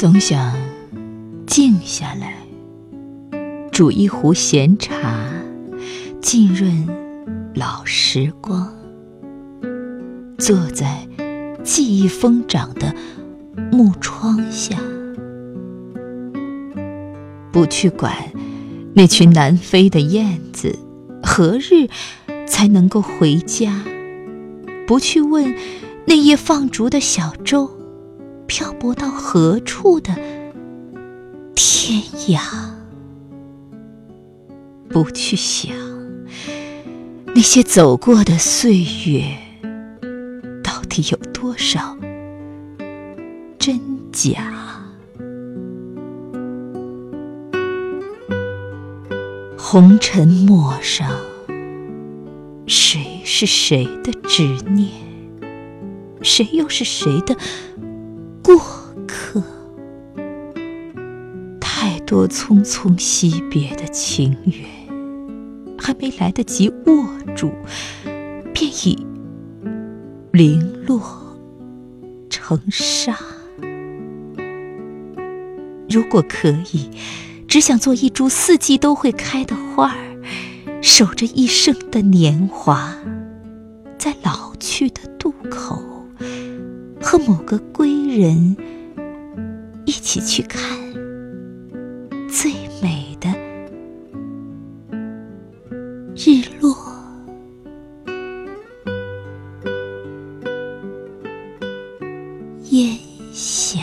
总想静下来，煮一壶闲茶，浸润老时光，坐在记忆疯长的木窗下，不去管那群南飞的燕子何日才能够回家，不去问那叶放逐的小舟。漂泊到何处的天涯？不去想那些走过的岁月，到底有多少真假？红尘陌上，谁是谁的执念？谁又是谁的？太多匆匆惜别的情缘，还没来得及握住，便已零落成沙。如果可以，只想做一株四季都会开的花儿，守着一生的年华，在老去的渡口。和某个归人一起去看日落，夜霞。